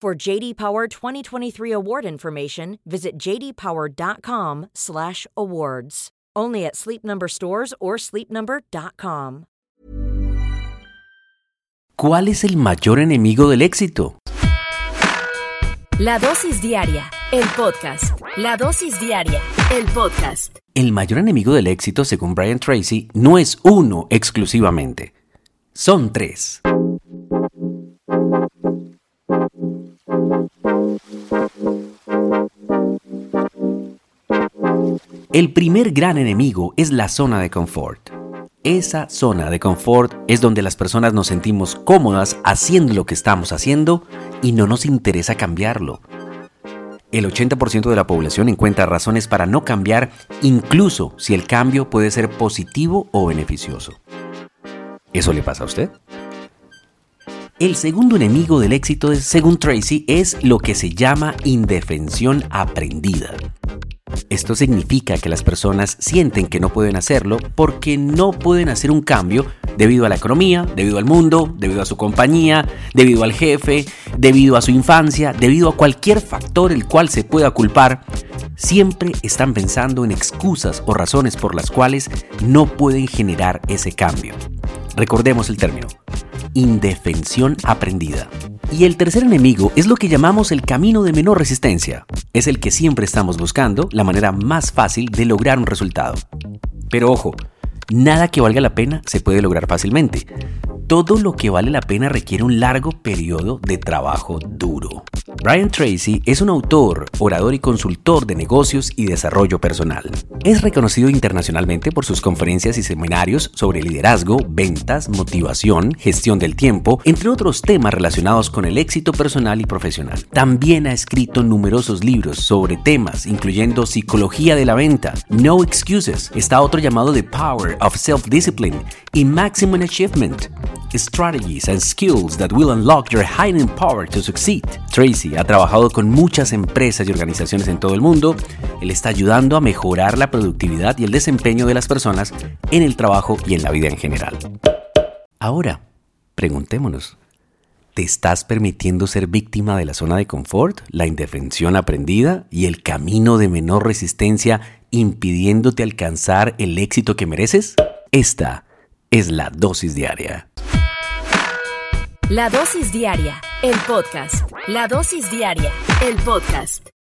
For JD Power 2023 award information, visit jdpower.com/awards. Only at Sleep Number stores or sleepnumber.com. ¿Cuál es el mayor enemigo del éxito? La dosis diaria, el podcast. La dosis diaria, el podcast. El mayor enemigo del éxito, según Brian Tracy, no es uno exclusivamente. Son tres. El primer gran enemigo es la zona de confort. Esa zona de confort es donde las personas nos sentimos cómodas haciendo lo que estamos haciendo y no nos interesa cambiarlo. El 80% de la población encuentra razones para no cambiar, incluso si el cambio puede ser positivo o beneficioso. ¿Eso le pasa a usted? El segundo enemigo del éxito, según Tracy, es lo que se llama indefensión aprendida. Esto significa que las personas sienten que no pueden hacerlo porque no pueden hacer un cambio debido a la economía, debido al mundo, debido a su compañía, debido al jefe, debido a su infancia, debido a cualquier factor el cual se pueda culpar. Siempre están pensando en excusas o razones por las cuales no pueden generar ese cambio. Recordemos el término, indefensión aprendida. Y el tercer enemigo es lo que llamamos el camino de menor resistencia. Es el que siempre estamos buscando, la manera más fácil de lograr un resultado. Pero ojo, nada que valga la pena se puede lograr fácilmente. Todo lo que vale la pena requiere un largo periodo de trabajo duro. Brian Tracy es un autor, orador y consultor de negocios y desarrollo personal. Es reconocido internacionalmente por sus conferencias y seminarios sobre liderazgo, ventas, motivación, gestión del tiempo, entre otros temas relacionados con el éxito personal y profesional. También ha escrito numerosos libros sobre temas incluyendo psicología de la venta, No Excuses, está otro llamado The Power of Self-Discipline y Maximum Achievement. Strategies and skills that will unlock your hidden power to succeed. Tracy ha trabajado con muchas empresas y organizaciones en todo el mundo. Él está ayudando a mejorar la productividad y el desempeño de las personas en el trabajo y en la vida en general. Ahora, preguntémonos. ¿Te estás permitiendo ser víctima de la zona de confort, la indefensión aprendida y el camino de menor resistencia impidiéndote alcanzar el éxito que mereces? Esta es la dosis diaria. La dosis diaria, el podcast. La dosis diaria, el podcast.